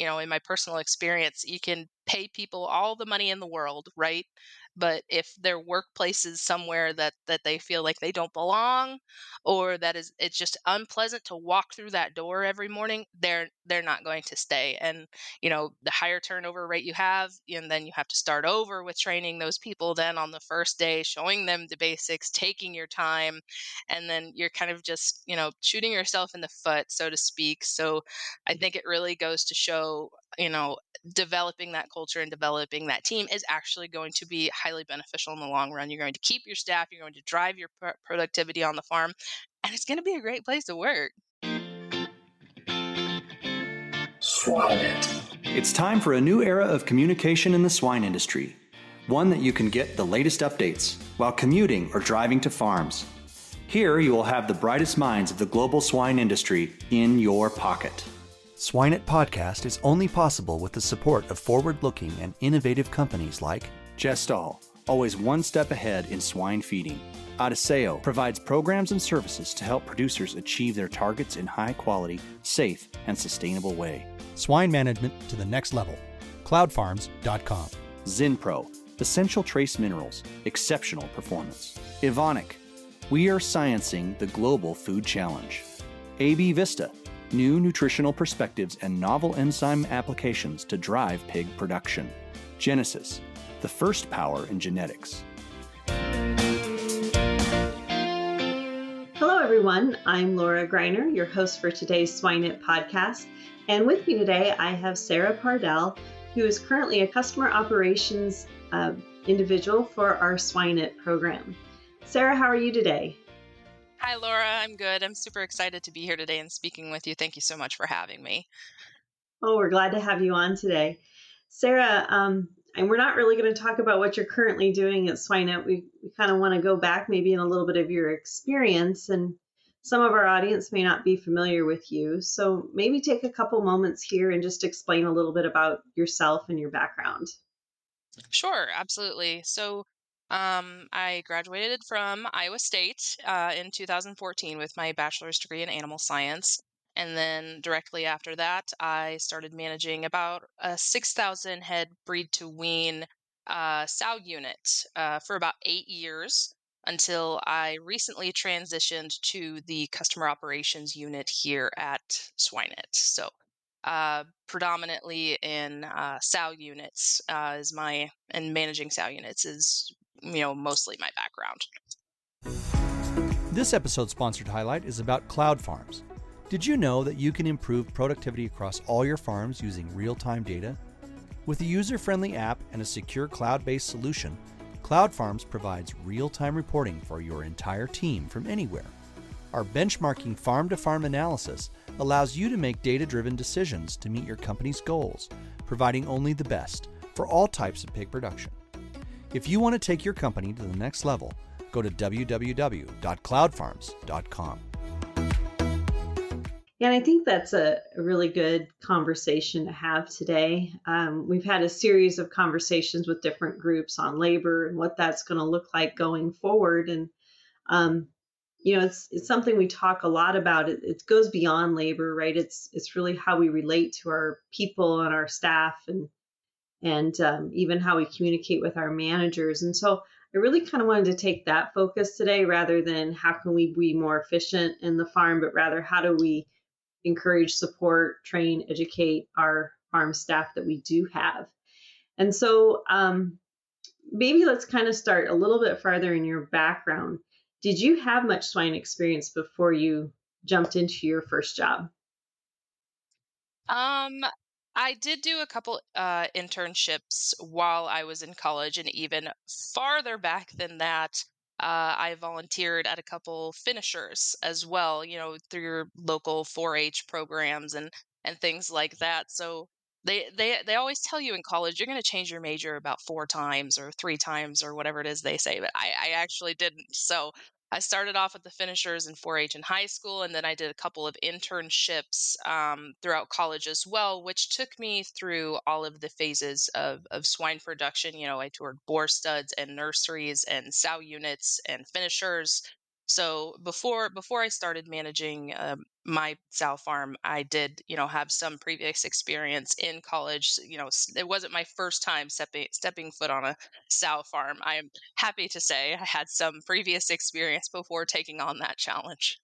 you know, in my personal experience, you can pay people all the money in the world, right? But if their workplace is somewhere that that they feel like they don't belong or that is it's just unpleasant to walk through that door every morning, they're they're not going to stay. And, you know, the higher turnover rate you have, and then you have to start over with training those people then on the first day, showing them the basics, taking your time, and then you're kind of just, you know, shooting yourself in the foot, so to speak. So I mm. think it really goes to show, you know, developing that culture and developing that team is actually going to be highly beneficial in the long run. You're going to keep your staff, you're going to drive your pr- productivity on the farm, and it's going to be a great place to work. Swine It's time for a new era of communication in the swine industry. One that you can get the latest updates while commuting or driving to farms. Here you will have the brightest minds of the global swine industry in your pocket. Swineit Podcast is only possible with the support of forward looking and innovative companies like Gestal, always one step ahead in swine feeding. Odiseo provides programs and services to help producers achieve their targets in high quality, safe, and sustainable way. Swine management to the next level. Cloudfarms.com. Zinpro, essential trace minerals, exceptional performance. Evonik, we are sciencing the global food challenge. AB Vista, new nutritional perspectives and novel enzyme applications to drive pig production. Genesus, the first power in genetics. Hello, everyone. I'm Laura Greiner, your host for today's Swineit podcast. And with me today, I have Sara Pardall, who is currently a customer operations uh, individual for our Swineit program. Sara, how are you today? Hi, Laura. I'm good. I'm super excited to be here today and speaking with you. Thank you so much for having me. Oh, we're glad to have you on today. Sara, um, and we're not really going to talk about what you're currently doing at Swineit. We, we kind of want to go back maybe in a little bit of your experience, and some of our audience may not be familiar with you. So maybe take a couple moments here and just explain a little bit about yourself and your background. Sure, absolutely. So, um, I graduated from Iowa State uh, in 2014 with my bachelor's degree in animal science. And then directly after that, I started managing about a 6,000 head breed to wean uh, sow unit uh, for about eight years until I recently transitioned to the customer operations unit here at Swineit. So, uh, predominantly in uh, sow units uh, is my and managing sow units is you know, mostly my background. This episode's sponsored highlight is about cloud farms. Did you know that you can improve productivity across all your farms using real time data? With a user friendly app and a secure cloud based solution, Cloud Farms provides real time reporting for your entire team from anywhere. Our benchmarking farm to farm analysis allows you to make data driven decisions to meet your company's goals, providing only the best for all types of pig production. If you want to take your company to the next level, go to www.cloudfarms.com. Yeah, and I think that's a, really good conversation to have today. Um, we've had a series of conversations with different groups on labor and what that's going to look like going forward. And, um, you know, it's, it's something we talk a lot about. It, it goes beyond labor, right? It's it's really how we relate to our people and our staff and and um, even how we communicate with our managers. And so I really kind of wanted to take that focus today rather than how can we be more efficient in the farm, but rather how do we encourage, support, train, educate our farm staff that we do have. And so um, maybe let's kind of start a little bit farther in your background. Did you have much swine experience before you jumped into your first job? Um, I did do a couple uh, internships while I was in college, and even farther back than that, uh, I volunteered at a couple finishers as well. You know, through your local 4-H programs and and things like that. So they they they always tell you in college you're going to change your major about four times or three times or whatever it is they say, but I, I actually didn't. So I started off with the finishers in 4 H in high school, and then I did a couple of internships um, throughout college as well, which took me through all of the phases of, of swine production. You know, I toured boar studs and nurseries and sow units and finishers. So before before I started managing um, my sow farm, I did you know have some previous experience in college. You know, it wasn't my first time stepping stepping foot on a sow farm. I am happy to say I had some previous experience before taking on that challenge.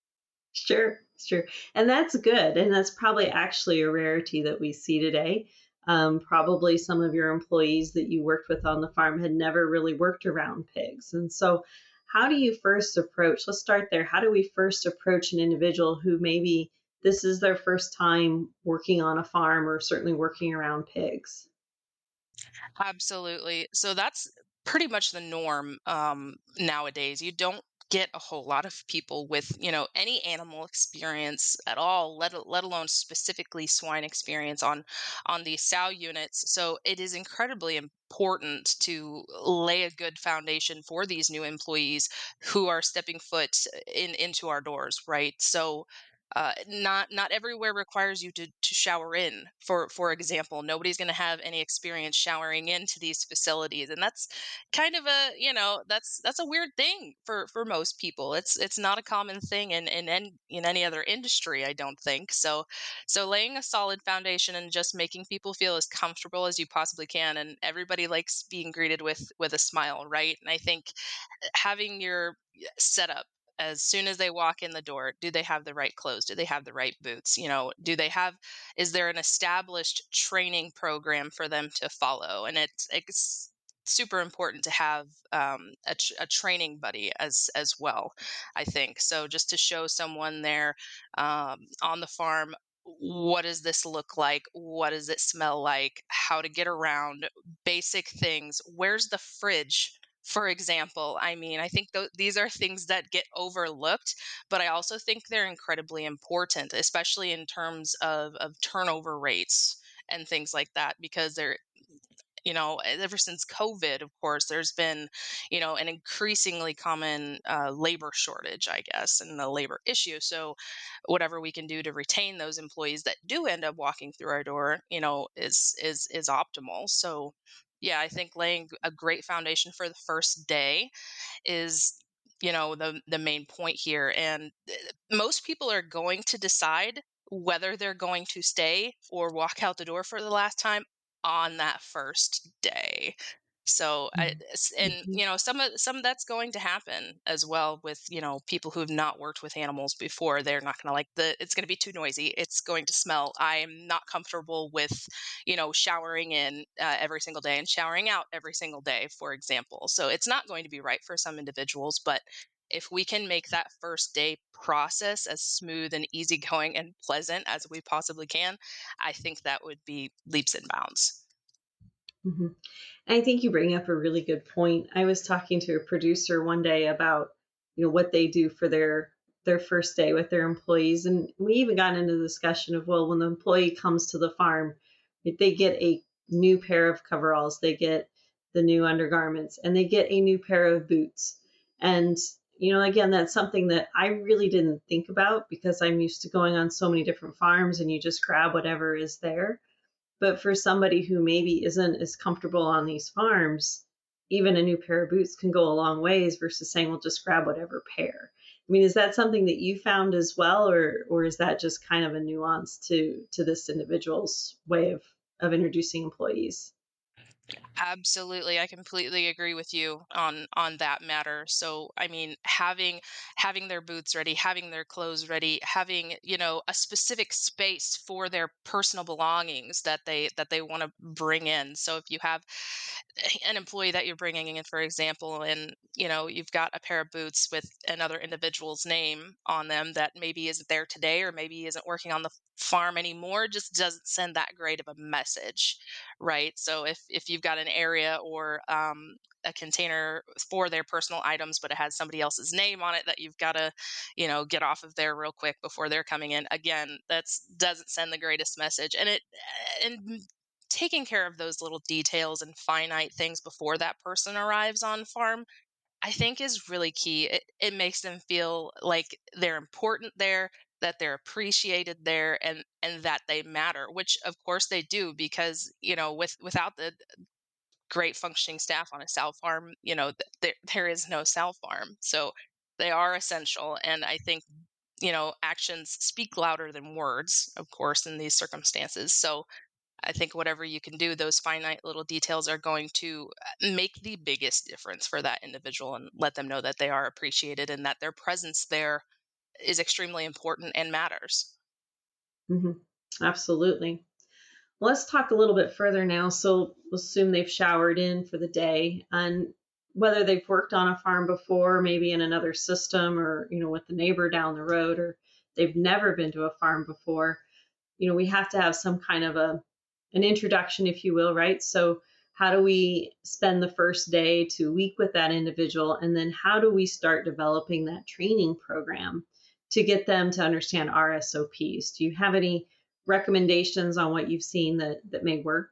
Sure, sure. And that's good. And that's probably actually a rarity that we see today. Um, probably some of your employees that you worked with on the farm had never really worked around pigs. And so, how do you first approach? Let's start there. How do we first approach an individual who maybe this is their first time working on a farm or certainly working around pigs? Absolutely. So that's pretty much the norm um, nowadays. You don't get a whole lot of people with, you know, any animal experience at all, let let alone specifically swine experience on on these sow units. So it is incredibly important to lay a good foundation for these new employees who are stepping foot in into our doors, right? So uh, not not everywhere requires you to to shower in. For for example, nobody's going to have any experience showering into these facilities, and that's kind of a you know that's that's a weird thing for for most people. It's it's not a common thing in in in, in any other industry, I don't think. So so laying a solid foundation and just making people feel as comfortable as you possibly can, and everybody likes being greeted with with a smile, right? And I think having your setup as soon as they walk in the door do they have the right clothes? Do they have the right boots? You know do they have is there an established training program for them to follow? And it's it's super important to have um, a, a training buddy as as well i think. So just to show someone there um, on the farm what does this look like? What does it smell like? How to get around? Basic things. Where's the fridge for example. I mean, I think th- these are things that get overlooked, but I also think they're incredibly important, especially in terms of, of turnover rates and things like that, because they're you know ever since covid of course there's been you know an increasingly common uh, labor shortage i guess and the labor issue so whatever we can do to retain those employees that do end up walking through our door you know is is is optimal so yeah i think laying a great foundation for the first day is you know the the main point here and uh, most people are going to decide whether they're going to stay or walk out the door for the last time on that first day so I, Mm, s- and you know some of some of that's going to happen as well with you know people who have not worked with animals before they're not going to like the it's going to be too noisy it's going to smell i am not comfortable with you know showering in uh, every single day and showering out every single day for example. So it's not going to be right for some individuals but if we can make that first day process as smooth and easygoing and pleasant as we possibly can i think that would be leaps and bounds Mhm. I think you bring up a really good point. I was talking to a producer one day about, you know, what they do for their their first day with their employees, and we even got into the discussion of, well, when the employee comes to the farm, they get a new pair of coveralls, they get the new undergarments, and they get a new pair of boots. And you know, again, that's something that I really didn't think about because I'm used to going on so many different farms, and you just grab whatever is there but for somebody who maybe isn't as comfortable on these farms, even a new pair of boots can go a long ways versus saying, well, just grab whatever pair. I mean, is that something that you found as well, or or is that just kind of a nuance to to this individual's way of of introducing employees? Absolutely, I completely agree with you on on that matter. So, I mean, having having their boots ready, having their clothes ready, having, you know, a specific space for their personal belongings that they that they want to bring in. So, if you have an employee that you're bringing in, for example, and, you know, you've got a pair of boots with another individual's name on them that maybe isn't there today or maybe isn't working on the farm anymore, just doesn't send that great of a message right? So if if you've got an area or um, a container for their personal items, but it has somebody else's name on it that you've got to, you know, get off of there real quick before they're coming in. Again, that's doesn't send the greatest message, and it and taking care of those little details and finite things before that person arrives on farm I think is really key. It, it makes them feel like they're important there, that they're appreciated there, and and that they matter. Which of course they do, because you know, with without the great functioning staff on a sow farm, you know, th- there there is no sow farm. So they are essential and i think you know actions speak louder than words of course in these circumstances so i think whatever you can do those finite little details are going to uh, make the biggest difference for that individual and let them know that they are appreciated and that their presence there is extremely important and matters hmm Absolutely. Let's talk a little bit further now. So assume they've showered in for the day and whether they've worked on a farm before, maybe in another system or, you know, with the neighbor down the road, or they've never been to a farm before, you know, we have to have some kind of a an introduction, if you will, right? So how do we spend the first day to week with that individual? And then how do we start developing that training program to get them to understand our SOPs? Do you have any recommendations on what you've seen that that may work?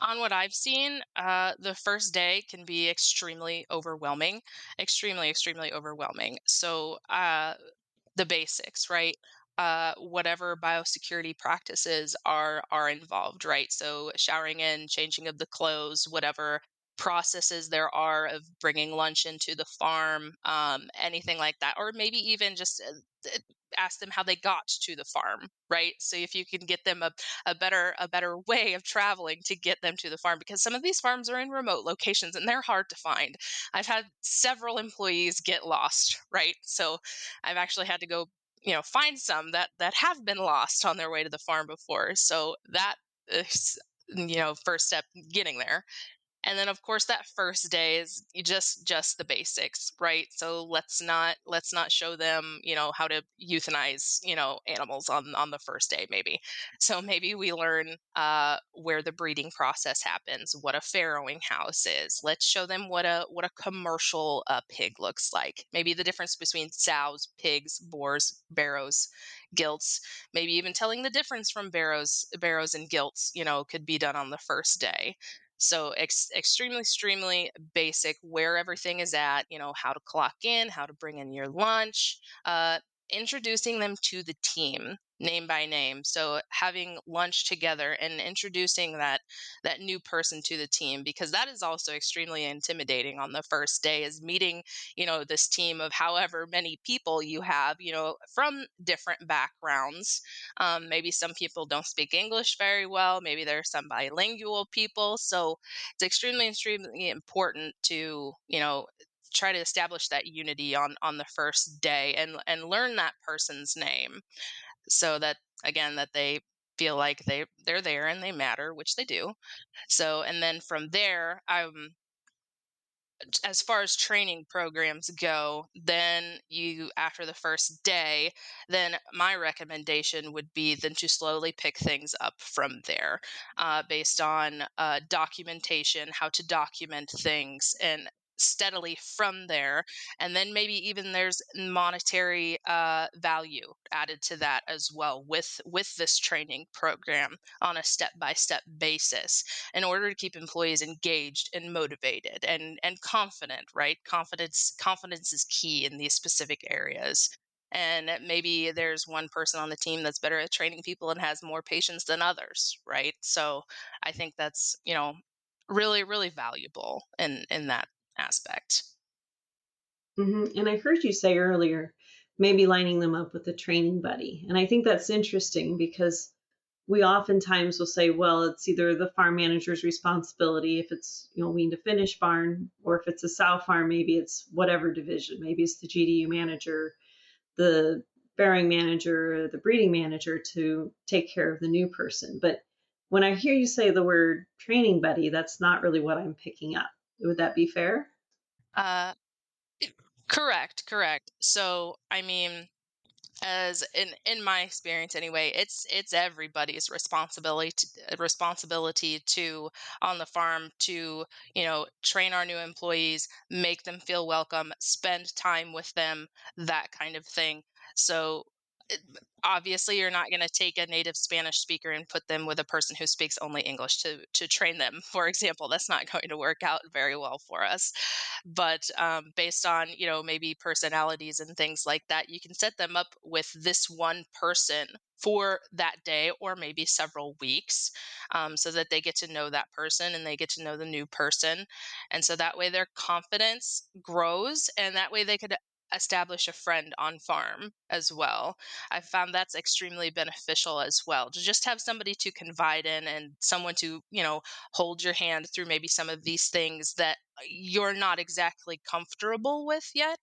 on what I've seen, uh, the first day can be extremely overwhelming, extremely, extremely overwhelming. So, uh, the basics, right? Uh, whatever biosecurity practices are are involved, right? So, showering in, changing of the clothes, whatever processes there are of bringing lunch into the farm, um, anything like that, or maybe even just uh, ask them how they got to the farm right? So if you can get them a, a better a better way of traveling to get them to the farm because some of these farms are in remote locations and they're hard to find. I've had several employees get lost right? So i've actually had to go you know find some that that have been lost on their way to the farm before. So that is you know first step getting there and then of course that first day is just just the basics right? So let's not let's not show them you know how to euthanize you know animals on on the first day maybe. So maybe we learn uh, where the breeding process happens what a farrowing house is. Let's show them what a what a commercial uh, pig looks like. Maybe the difference between sows pigs boars barrows gilts. Maybe even telling the difference from barrows barrows and gilts you know could be done on the first day so ex- extremely, extremely basic where everything is at, you know, how to clock in, how to bring in your lunch, uh, introducing them to the team name by name. So having lunch together and introducing that that new person to the team because that is also extremely intimidating on the first day is meeting you know this team of however many people you have you know from different backgrounds. Um, maybe some people don't speak english very well maybe there's some bilingual people. So it's extremely extremely important to you know try to establish that unity on on the first day and and learn that person's name so that again that they feel like they they're there and they matter which they do. So and then from there um as far as training programs go, then you, after the first day, then my recommendation would be then to slowly pick things up from there uh, based on uh, documentation, how to document things, and steadily from there and then maybe even there's monetary uh, value added to that as well with with this training program on a step by step basis in order to keep employees engaged and motivated and and confident right? Confidence confidence is key in these specific areas. And maybe there's one person on the team that's better at training people and has more patience than others right? So i think that's you know really really valuable in in that aspect hmm And I heard you say earlier, maybe lining them up with a training buddy. And I think that's interesting because we oftentimes will say, well, it's either the farm manager's responsibility if it's, you know, wean to finish barn, or if it's a sow farm, maybe it's whatever division. Maybe it's the GDU manager, the bearing manager, the breeding manager to take care of the new person. But when I hear you say the word training buddy, that's not really what I'm picking up. Would that be fair? uh correct correct so i mean as in in my experience anyway it's it's everybody's responsibility to, uh, responsibility to on the farm to you know train our new employees make them feel welcome spend time with them that kind of thing so obviously you're not going to take a native spanish speaker and put them with a person who speaks only english to to train them for example that's not going to work out very well for us. But um, based on you know maybe personalities and things like that you can set them up with this one person for that day or maybe several weeks um, so that they get to know that person and they get to know the new person. And so that way their confidence grows and that way they could establish a friend on farm as well. I found that's extremely beneficial as well to just have somebody to confide in and someone to, you know, hold your hand through maybe some of these things that you're not exactly comfortable with yet.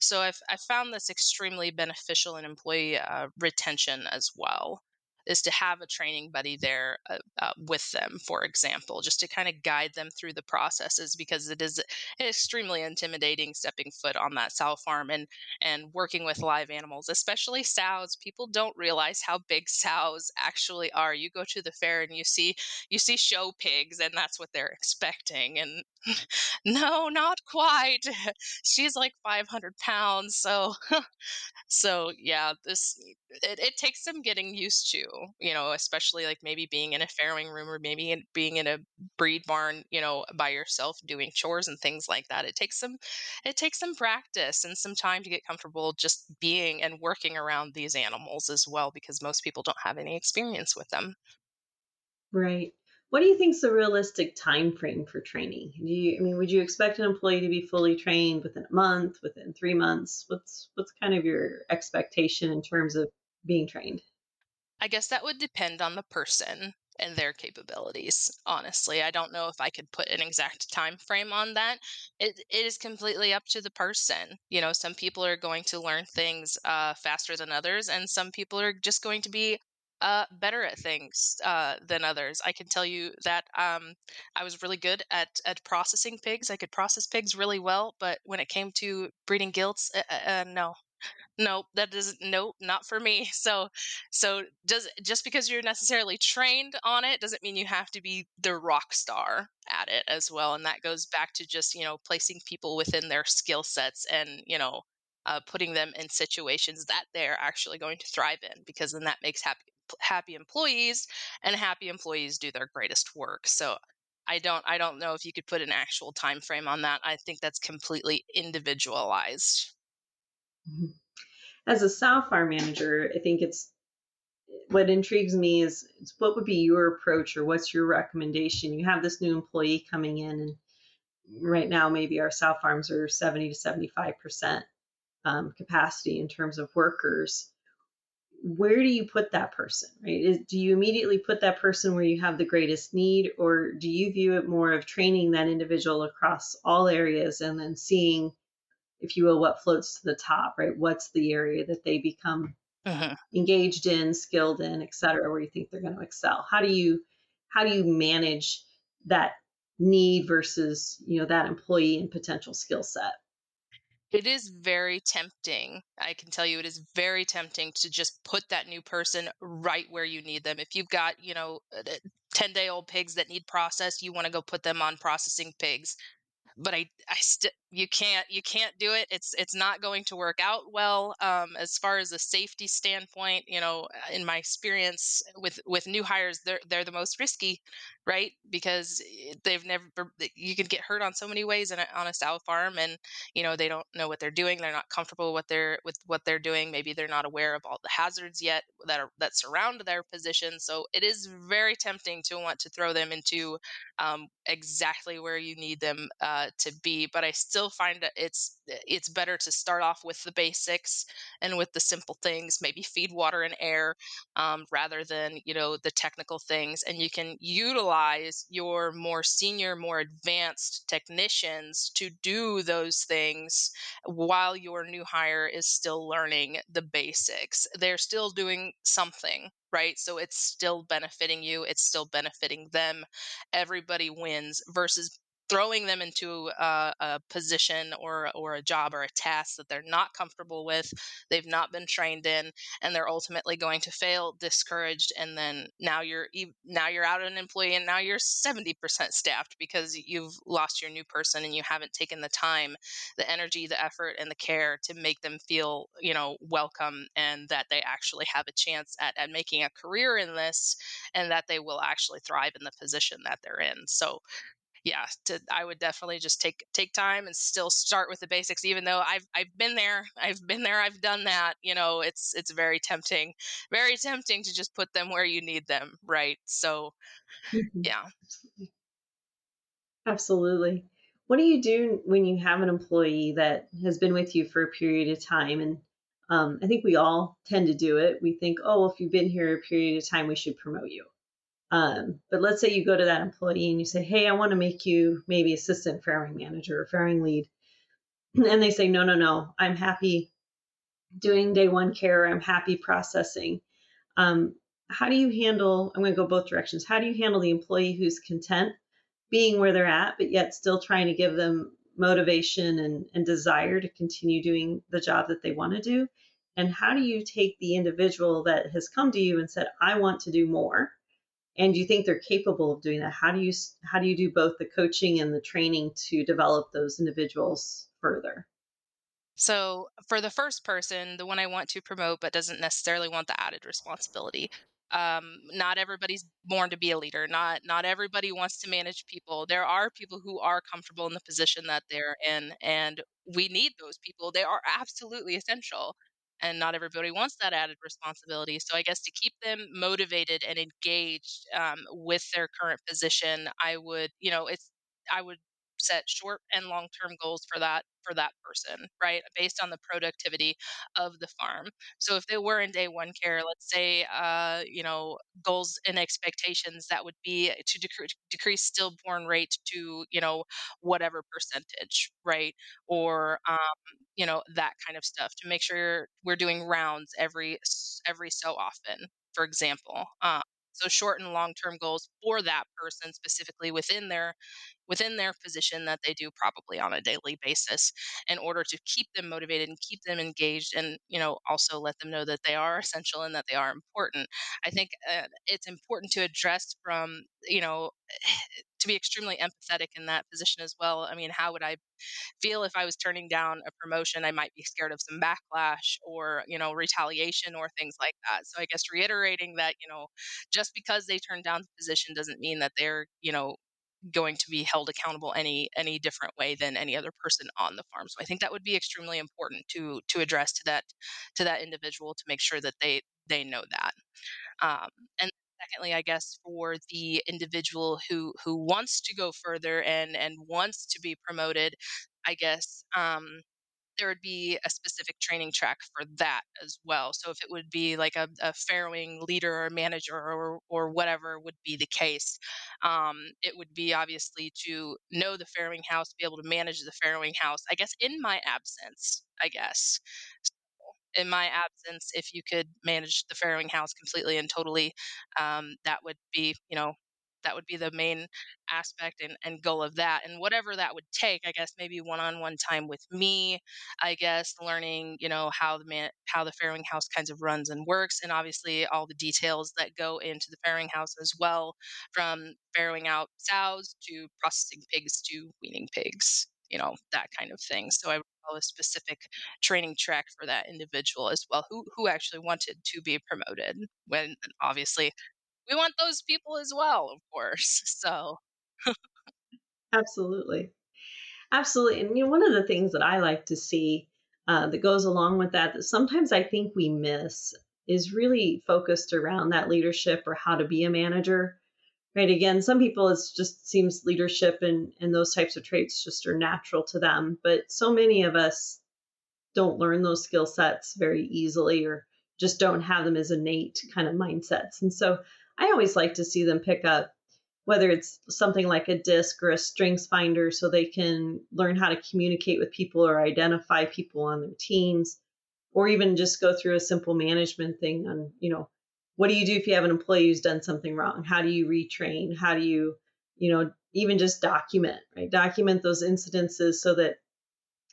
So I've, I found this extremely beneficial in employee uh, retention as well is to have a training buddy there uh, uh, with them, for example, just to kind of guide them through the processes because it is extremely intimidating stepping foot on that sow farm and and working with live animals, especially sows. People don't realize how big sows actually are. You go to the fair and you see you see show pigs, and that's what they're expecting. And no, not quite. She's like 500 pounds, so so yeah, this it, it takes some getting used to you know, especially like maybe being in a farrowing room or maybe in, being in a breed barn, you know, by yourself doing chores and things like that. It takes some, it takes some practice and some time to get comfortable just being and working around these animals as well, because most people don't have any experience with them. Right. What do you think is the realistic time frame for training? Do you, I mean, would you expect an employee to be fully trained within a month, within three months? What's what's kind of your expectation in terms of being trained? I guess that would depend on the person and their capabilities. Honestly, I don't know if I could put an exact time frame on that. It it is completely up to the person. You know, some people are going to learn things uh, faster than others, and some people are just going to be uh, better at things uh, than others. I can tell you that um, I was really good at at processing pigs. I could process pigs really well, but when it came to breeding gilts, uh, uh, uh no, no that doesn't no not for me. So so does just because you're necessarily trained on it doesn't mean you have to be the rock star at it as well and that goes back to just you know placing people within their skill sets and you know uh, putting them in situations that they're actually going to thrive in because then that makes happy happy employees and happy employees do their greatest work. So i don't i don't know if you could put an actual time frame on that. I think that's completely individualized. Mm-hmm as a sow farm manager, I think it's what intrigues me is what would be your approach or what's your recommendation? You have this new employee coming in, and right now maybe our sow farms are 70 to 75 percent um, capacity in terms of workers. Where do you put that person? Right? Is, do you immediately put that person where you have the greatest need, or do you view it more of training that individual across all areas and then seeing if you will, what floats to the top, right? What's the area that they become uh-huh. engaged in, skilled in, et cetera, where you think they're going to excel? How do you how do you manage that need versus you know that employee and potential skill set? It is very tempting. I can tell you it is very tempting to just put that new person right where you need them. If you've got, you know, 10 day old pigs that need processed, you want to go put them on processing pigs but I I still you can't you can't do it. It's it's not going to work out well. Um, as far as a safety standpoint, you know, uh, in my experience with with new hires, they're they're the most risky, right? Because eh, they've never you can get hurt on so many ways a, on a sow farm, and you know they don't know what they're doing. They're not comfortable with their with what they're doing. Maybe they're not aware of all the hazards yet that are that surround their position. So it is very tempting to want to throw them into um, exactly where you need them uh, to be. But I still find that it's it's better to start off with the basics and with the simple things, maybe feed, water, and air, um, rather than you know the technical things. And you can utilize your more senior, more advanced technicians to do those things while your new hire is still learning the basics. They're still doing something right? So it's still benefiting you, it's still benefiting them. Everybody wins versus throwing them into a, a, position or or a job or a task that they're not comfortable with they've not been trained in and they're ultimately going to fail discouraged and then now you're now you're out an employee and now you're 70% staffed because you've lost your new person and you haven't taken the time the energy the effort and the care to make them feel you know welcome and that they actually have a chance at, at making a career in this and that they will actually thrive in the position that they're in. So yeah, to, I would definitely just take take time and still start with the basics. Even though I've I've been there, I've been there, I've done that. You know, it's it's very tempting, very tempting to just put them where you need them, right? So, mm-hmm. yeah, absolutely. What do you do when you have an employee that has been with you for a period of time? And um, I think we all tend to do it. We think, oh, well, if you've been here a period of time, we should promote you um, but let's say you go to that employee and you say, Hey, I want to make you maybe assistant farrowing manager or farrowing lead. And they say, No, no, no, I'm happy doing day one care. I'm happy processing. Um, how do you handle? I'm going to go both directions. How do you handle the employee who's content being where they're at, but yet still trying to give them motivation and, and desire to continue doing the job that they want to do? And how do you take the individual that has come to you and said, I want to do more? And you think they're capable of doing that? How do you how do you do both the coaching and the training to develop those individuals further? So for the first person the one i want to promote but doesn't necessarily want the added responsibility um, not everybody's born to be a leader not not everybody wants to manage people. There are people who are comfortable in the position that they're in and we need those people. They are absolutely essential and not everybody wants that added responsibility. So I guess to keep them motivated and engaged um, with their current position, I would, you know, it's I would set short and long term goals for that for that person right based on the productivity of the farm. So if they were in day one care let's say uh, you know goals and expectations that would be to decrease, decrease stillborn rate to you know whatever percentage right or um, you know that kind of stuff to make sure we're doing rounds every every so often for example um, so short and long term goals for that person specifically within their within their position that they do probably on a daily basis in order to keep them motivated and keep them engaged and you know also let them know that they are essential and that they are important. I think uh, it's important to address from you know to be extremely empathetic in that position as well i mean how would i feel if i was turning down a promotion i might be scared of some backlash or you know retaliation or things like that so i guess reiterating that you know just because they turned down the position doesn't mean that they're you know going to be held accountable any any different way than any other person on the farm. So I think that would be extremely important to to address to that to that individual to make sure that they they know that. Um, and secondly, I guess for the individual who who wants to go further and and wants to be promoted, I guess um, there would be a specific training track for that as well. So if it would be like a, a farrowing leader or manager or or whatever would be the case, um, it would be obviously to know the farrowing house, be able to manage the farrowing house. I guess in my absence, I guess. In my absence, if you could manage the farrowing house completely and totally, um, that would be, you know, that would be the main aspect and, and goal of that and whatever that would take i guess maybe one-on-one time with me i guess learning you know how the man how the farrowing house kinds of runs and works and obviously all the details that go into the farrowing house as well from farrowing out sows to processing pigs to weaning pigs you know that kind of thing so i a specific training track for that individual as well who who actually wanted to be promoted when obviously we want those people as well, of course. So, absolutely, absolutely. And you know, one of the things that I like to see uh, that goes along with that that sometimes I think we miss is really focused around that leadership or how to be a manager. Right. Again, some people it just seems leadership and and those types of traits just are natural to them, but so many of us don't learn those skill sets very easily or just don't have them as innate kind of mindsets. And so I always like to see them pick up whether it's something like a DISC or a strengths finder so they can learn how to communicate with people or identify people on their teams or even just go through a simple management thing on you know what do you do if you have an employee who's done something wrong how do you retrain how do you you know, even just document, right? Document those incidences so that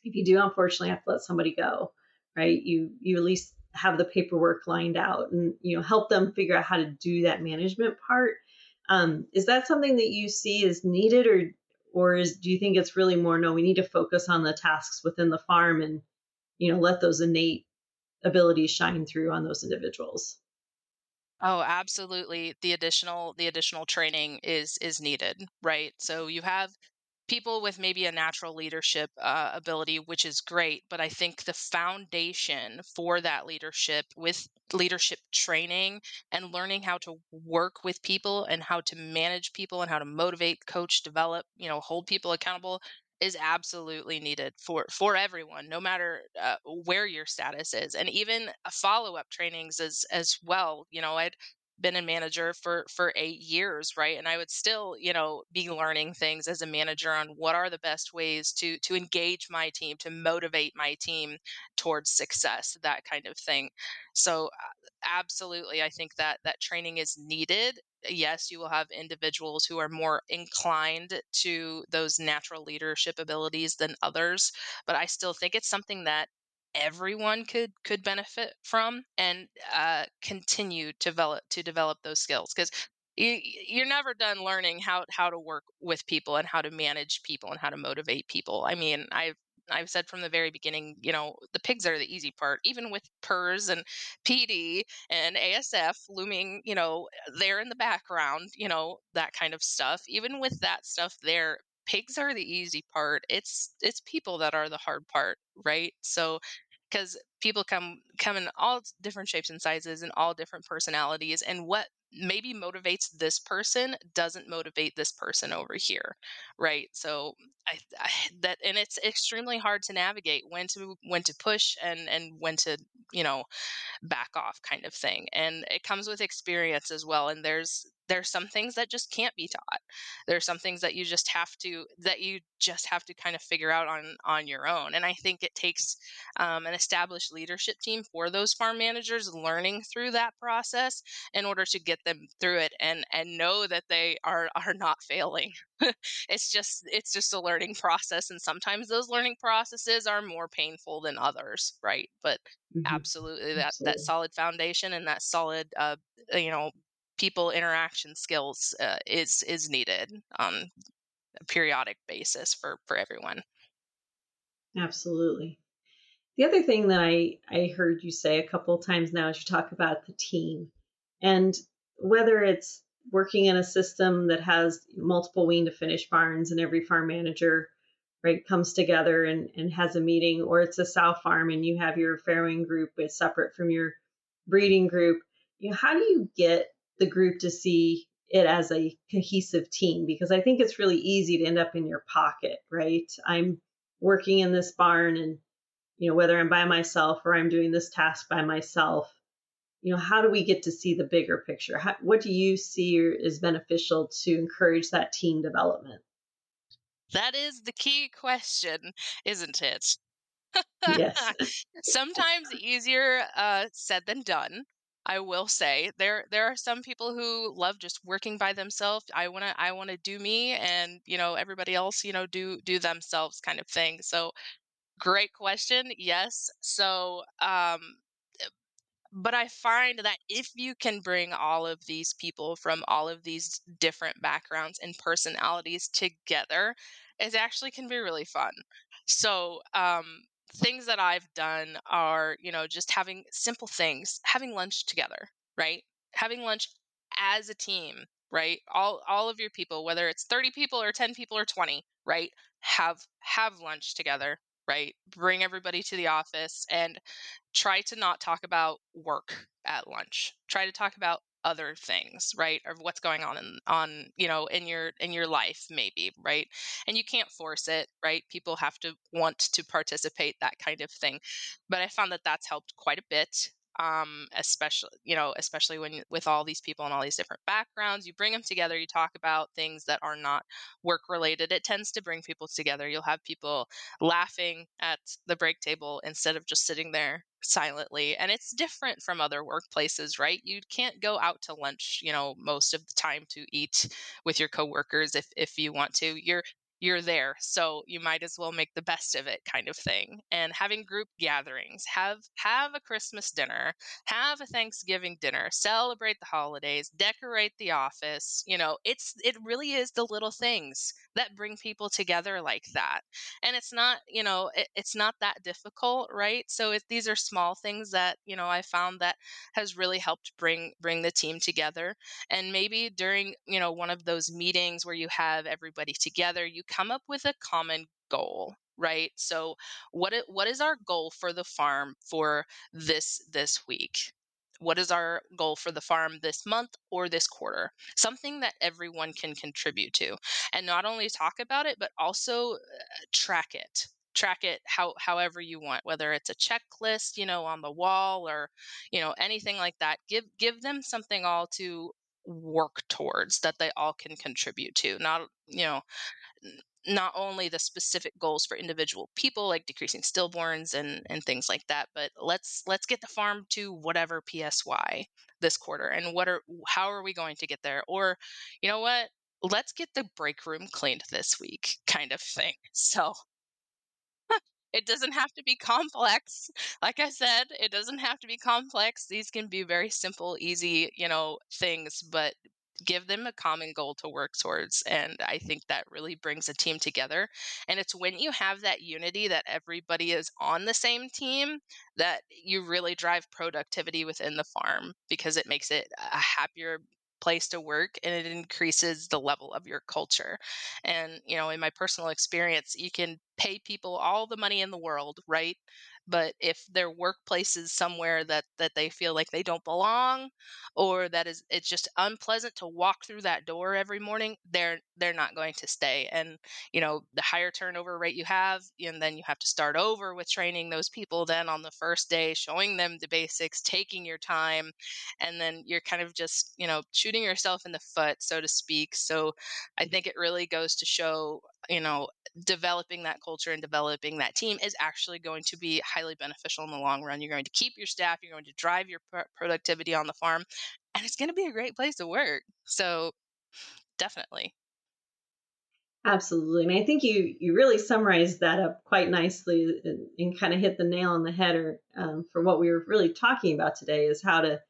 if you do unfortunately have to let somebody go, right, you you at least have the paperwork lined out and you know help them figure out how to do that management part. Um, is that something that you see is needed, or or is do you think it's really more no? We need to focus on the tasks within the farm and you know let those innate abilities shine through on those individuals. Oh, absolutely. The additional the additional training is is needed, right? So you have people with maybe a natural leadership uh, ability, which is great, but I think the foundation for that leadership with leadership training and learning how to work with people and how to manage people and how to motivate, coach, develop, you know, hold people accountable is absolutely needed for for everyone no matter uh, where your status is and even follow-up trainings as as well you know i'd been a manager for for 8 years right? And i would still you know be learning things as a manager on what are the best ways to to engage my team to motivate my team towards success that kind of thing. So absolutely i think that that training is needed. Yes, you will have individuals who are more inclined to those natural leadership abilities than others, but I still think it's something that everyone could could benefit from and uh, continue to develop to develop those skills because you, you're never done learning how how to work with people and how to manage people and how to motivate people. I mean, I've I've said from the very beginning, you know, the pigs are the easy part, even with PRRS and PD and ASF looming, you know, there in the background, you know, that kind of stuff. Even with that stuff there, pigs are the easy part. It's it's people that are the hard part, right? So because people come come in all different shapes and sizes and all different personalities and what maybe motivates this person doesn't motivate this person over here right so I, I, that and it's extremely hard to navigate when to when to push and and when to you know back off kind of thing and it comes with experience as well and there's there's some things that just can't be taught there's some things that you just have to that you just have to kind of figure out on on your own and i think it takes um, an established leadership team for those farm managers learning through that process in order to get them through it and and know that they are are not failing it's just it's just a learning process and sometimes those learning processes are more painful than others right but mm-hmm. absolutely that absolutely. that solid foundation and that solid uh you know people interaction skills uh, is is needed on a periodic basis for for everyone. Absolutely. The other thing that i i heard you say a couple times now is you talk about the team and whether it's working in a system that has multiple wean to finish barns and every farm manager right comes together and, and has a meeting or it's a sow farm and you have your farrowing group it's separate from your breeding group you know how do you get the group to see it as a cohesive team because I think it's really easy to end up in your pocket, right? I'm working in this barn and you know whether I'm by myself or I'm doing this task by myself, you know, how do we get to see the bigger picture? How, what do you see is beneficial to encourage that team development? That is the key question, isn't it? yes. Sometimes easier uh, said than done. I will say there there are some people who love just working by themselves. I want to I want to do me and you know everybody else you know do do themselves kind of thing. So great question. Yes. So um but I find that if you can bring all of these people from all of these different backgrounds and personalities together, it actually can be really fun. So, um, things that I've done are, you know, just having simple things, having lunch together, right? Having lunch as a team, right? All all of your people, whether it's 30 people or 10 people or 20, right? Have have lunch together, right? Bring everybody to the office and try to not talk about work at lunch. Try to talk about other things right or what's going on in on you know in your in your life maybe right? And you can't force it right? People have to want to participate that kind of thing. But i found that that's helped quite a bit um, especially you know especially when with all these people and all these different backgrounds you bring them together you talk about things that are not work related it tends to bring people together. You'll have people laughing at the break table instead of just sitting there silently and it's different from other workplaces right? You can't go out to lunch you know most of the time to eat with your coworkers if if you want to. You're you're there so you might as well make the best of it kind of thing and having group gatherings have have a christmas dinner have a thanksgiving dinner celebrate the holidays decorate the office you know it's it really is the little things that bring people together like that. And it's not you know it, it's not that difficult right? So it, these are small things that you know i found that has really helped bring bring the team together. And maybe during you know one of those meetings where you have everybody together you come up with a common goal right? So what what is our goal for the farm for this this week what is our goal for the farm this month or this quarter? Something that everyone can contribute to and not only talk about it but also uh, track it track it how however you want whether it's a checklist you know on the wall or you know anything like that. Give give them something all to work towards that they all can contribute to not you know not only the specific goals for individual people like decreasing stillborns and and things like that but let's let's get the farm to whatever PSY this quarter and what are how are we going to get there? Or you know what? Let's get the break room cleaned this week kind of thing. So it doesn't have to be complex. Like i said it doesn't have to be complex. These can be very simple easy you know things but give them a common goal to work towards. And I think that really brings a team together. And it's when you have that unity that everybody is on the same team that you really drive productivity within the farm because it makes it a happier place to work and it increases the level of your culture. And, you know, in my personal experience, you can pay people all the money in the world, right? But if their workplace is somewhere that that they feel like they don't belong or that is it's just unpleasant to walk through that door every morning they're they're not going to stay. And you know the higher turnover rate you have and then you have to start over with training those people then on the first day showing them the basics taking your time and then you're kind of just you know shooting yourself in the foot so to speak. So i mm. think it really goes to show you know developing that culture and developing that team is actually going to be highly beneficial in the long run. You're going to keep your staff, you're going to drive your pr- productivity on the farm, and it's going to be a great place to work. So, definitely. Absolutely. And I think you you really summarized that up quite nicely and, and kind of hit the nail on the head or, um, for what we were really talking about today is how to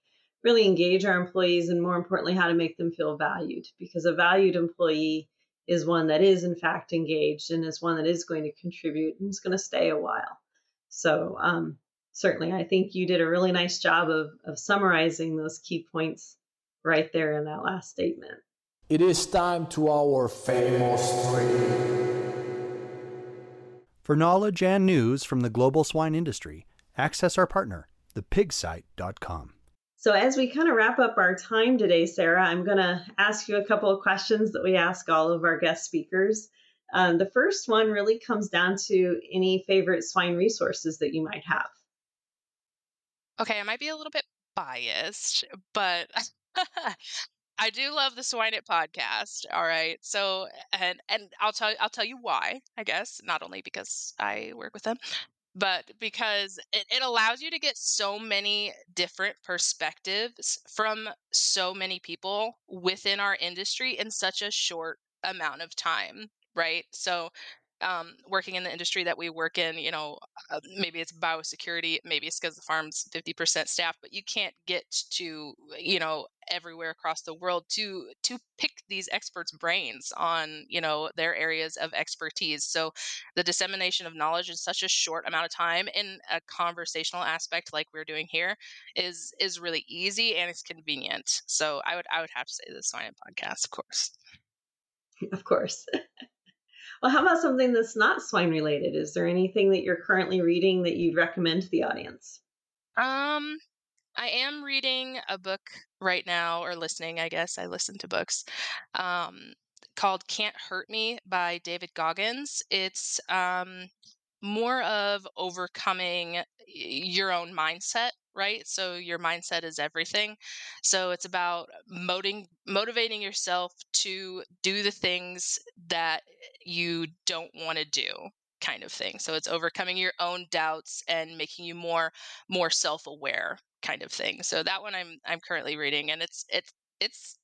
really engage our employees and more importantly how to make them feel valued because a valued employee is one that is in fact engaged and is one that is going to contribute and is going to stay a while. So um, certainly, I think you did a really nice job of, of summarizing those key points right there in that last statement. It is time to our famous three. For knowledge and news from the global swine industry, access our partner, thepigsite.com. So, as we kind of wrap up our time today, Sara, I'm going to ask you a couple of questions that we ask all of our guest speakers. Um, the first one really comes down to any favorite swine resources that you might have. Okay, I might be a little bit biased, but I do love the Swine It podcast. All right. So and and I'll tell I'll tell you why, I guess, not only because I work with them, but because it, it allows you to get so many different perspectives from so many people within our industry in such a short amount of time right? So um, working in the industry that we work in, you know, uh, maybe it's biosecurity, maybe it's because the farm's 50% staff, but you can't get to, you know, everywhere across the world to to pick these experts brains on you know their areas of expertise. So the dissemination of knowledge in such a short amount of time in a conversational aspect like we're doing here is is really easy and it's convenient. So i would i would have to say the swine podcast of course. Of course Well, how about something that's not swine related? Is there anything that you're currently reading that you'd recommend to the audience? Um, I am reading a book right now, or listening, I guess. I listen to books. Um, called Can't Hurt Me by David Goggins. It's um, more of overcoming your own mindset right? So your mindset is everything. So it's about motivating motivating yourself to do the things that you don't want to do kind of thing. So it's overcoming your own doubts and making you more more self-aware kind of thing. So that one I'm I'm currently reading and it's it's it's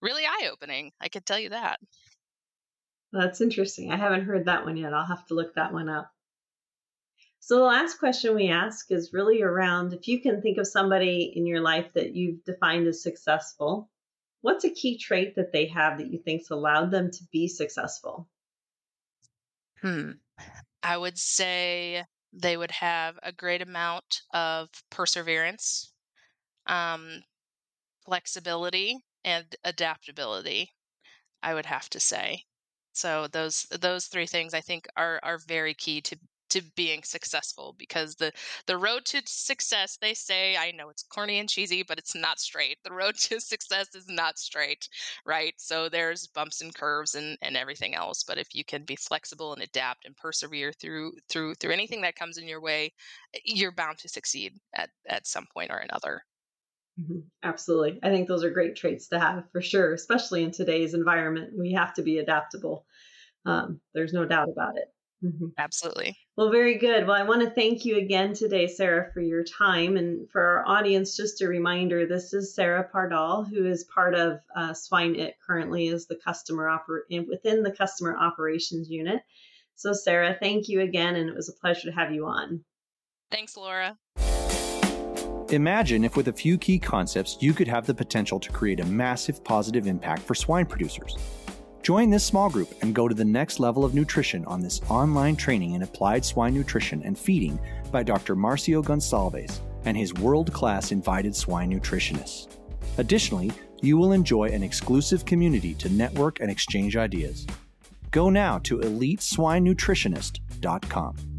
really eye-opening. I can tell you that. That's interesting. I haven't heard that one yet. I'll have to look that one up. So, the last question we ask is really around if you can think of somebody in your life that you've defined as successful, what's a key trait that they have that you think's allowed them to be successful? Hmm. I would say they would have a great amount of perseverance, um, flexibility, and adaptability. I would have to say. So those those three things I think are are very key to to being successful because the the road to success they say i know it's corny and cheesy but it's not straight the road to success is not straight right so there's bumps and curves and and everything else but if you can be flexible and adapt and persevere through through through anything that comes in your way eh, you're bound to succeed at at some point or another mm-hmm. Absolutely. I think those are great traits to have for sure, especially in today's environment. We have to be adaptable. Um, there's no doubt about it. Mm-hmm. Absolutely. Well, very good. Well, I want to thank you again today, Sara, for your time. And for our audience, just a reminder this is Sara Pardall, who is part of uh, Swine It currently as the customer oper- within the customer operations unit. So, Sara, thank you again. And it was a pleasure to have you on. Thanks, Laura. Imagine if, with a few key concepts, you could have the potential to create a massive positive impact for swine producers. Join this small group and go to the next level of nutrition on this online training in applied swine nutrition and feeding by Dr. Marcio Gonçalves and his world class invited swine nutritionists. Additionally, you will enjoy an exclusive community to network and exchange ideas. Go now to eliteswinenutritionist.com.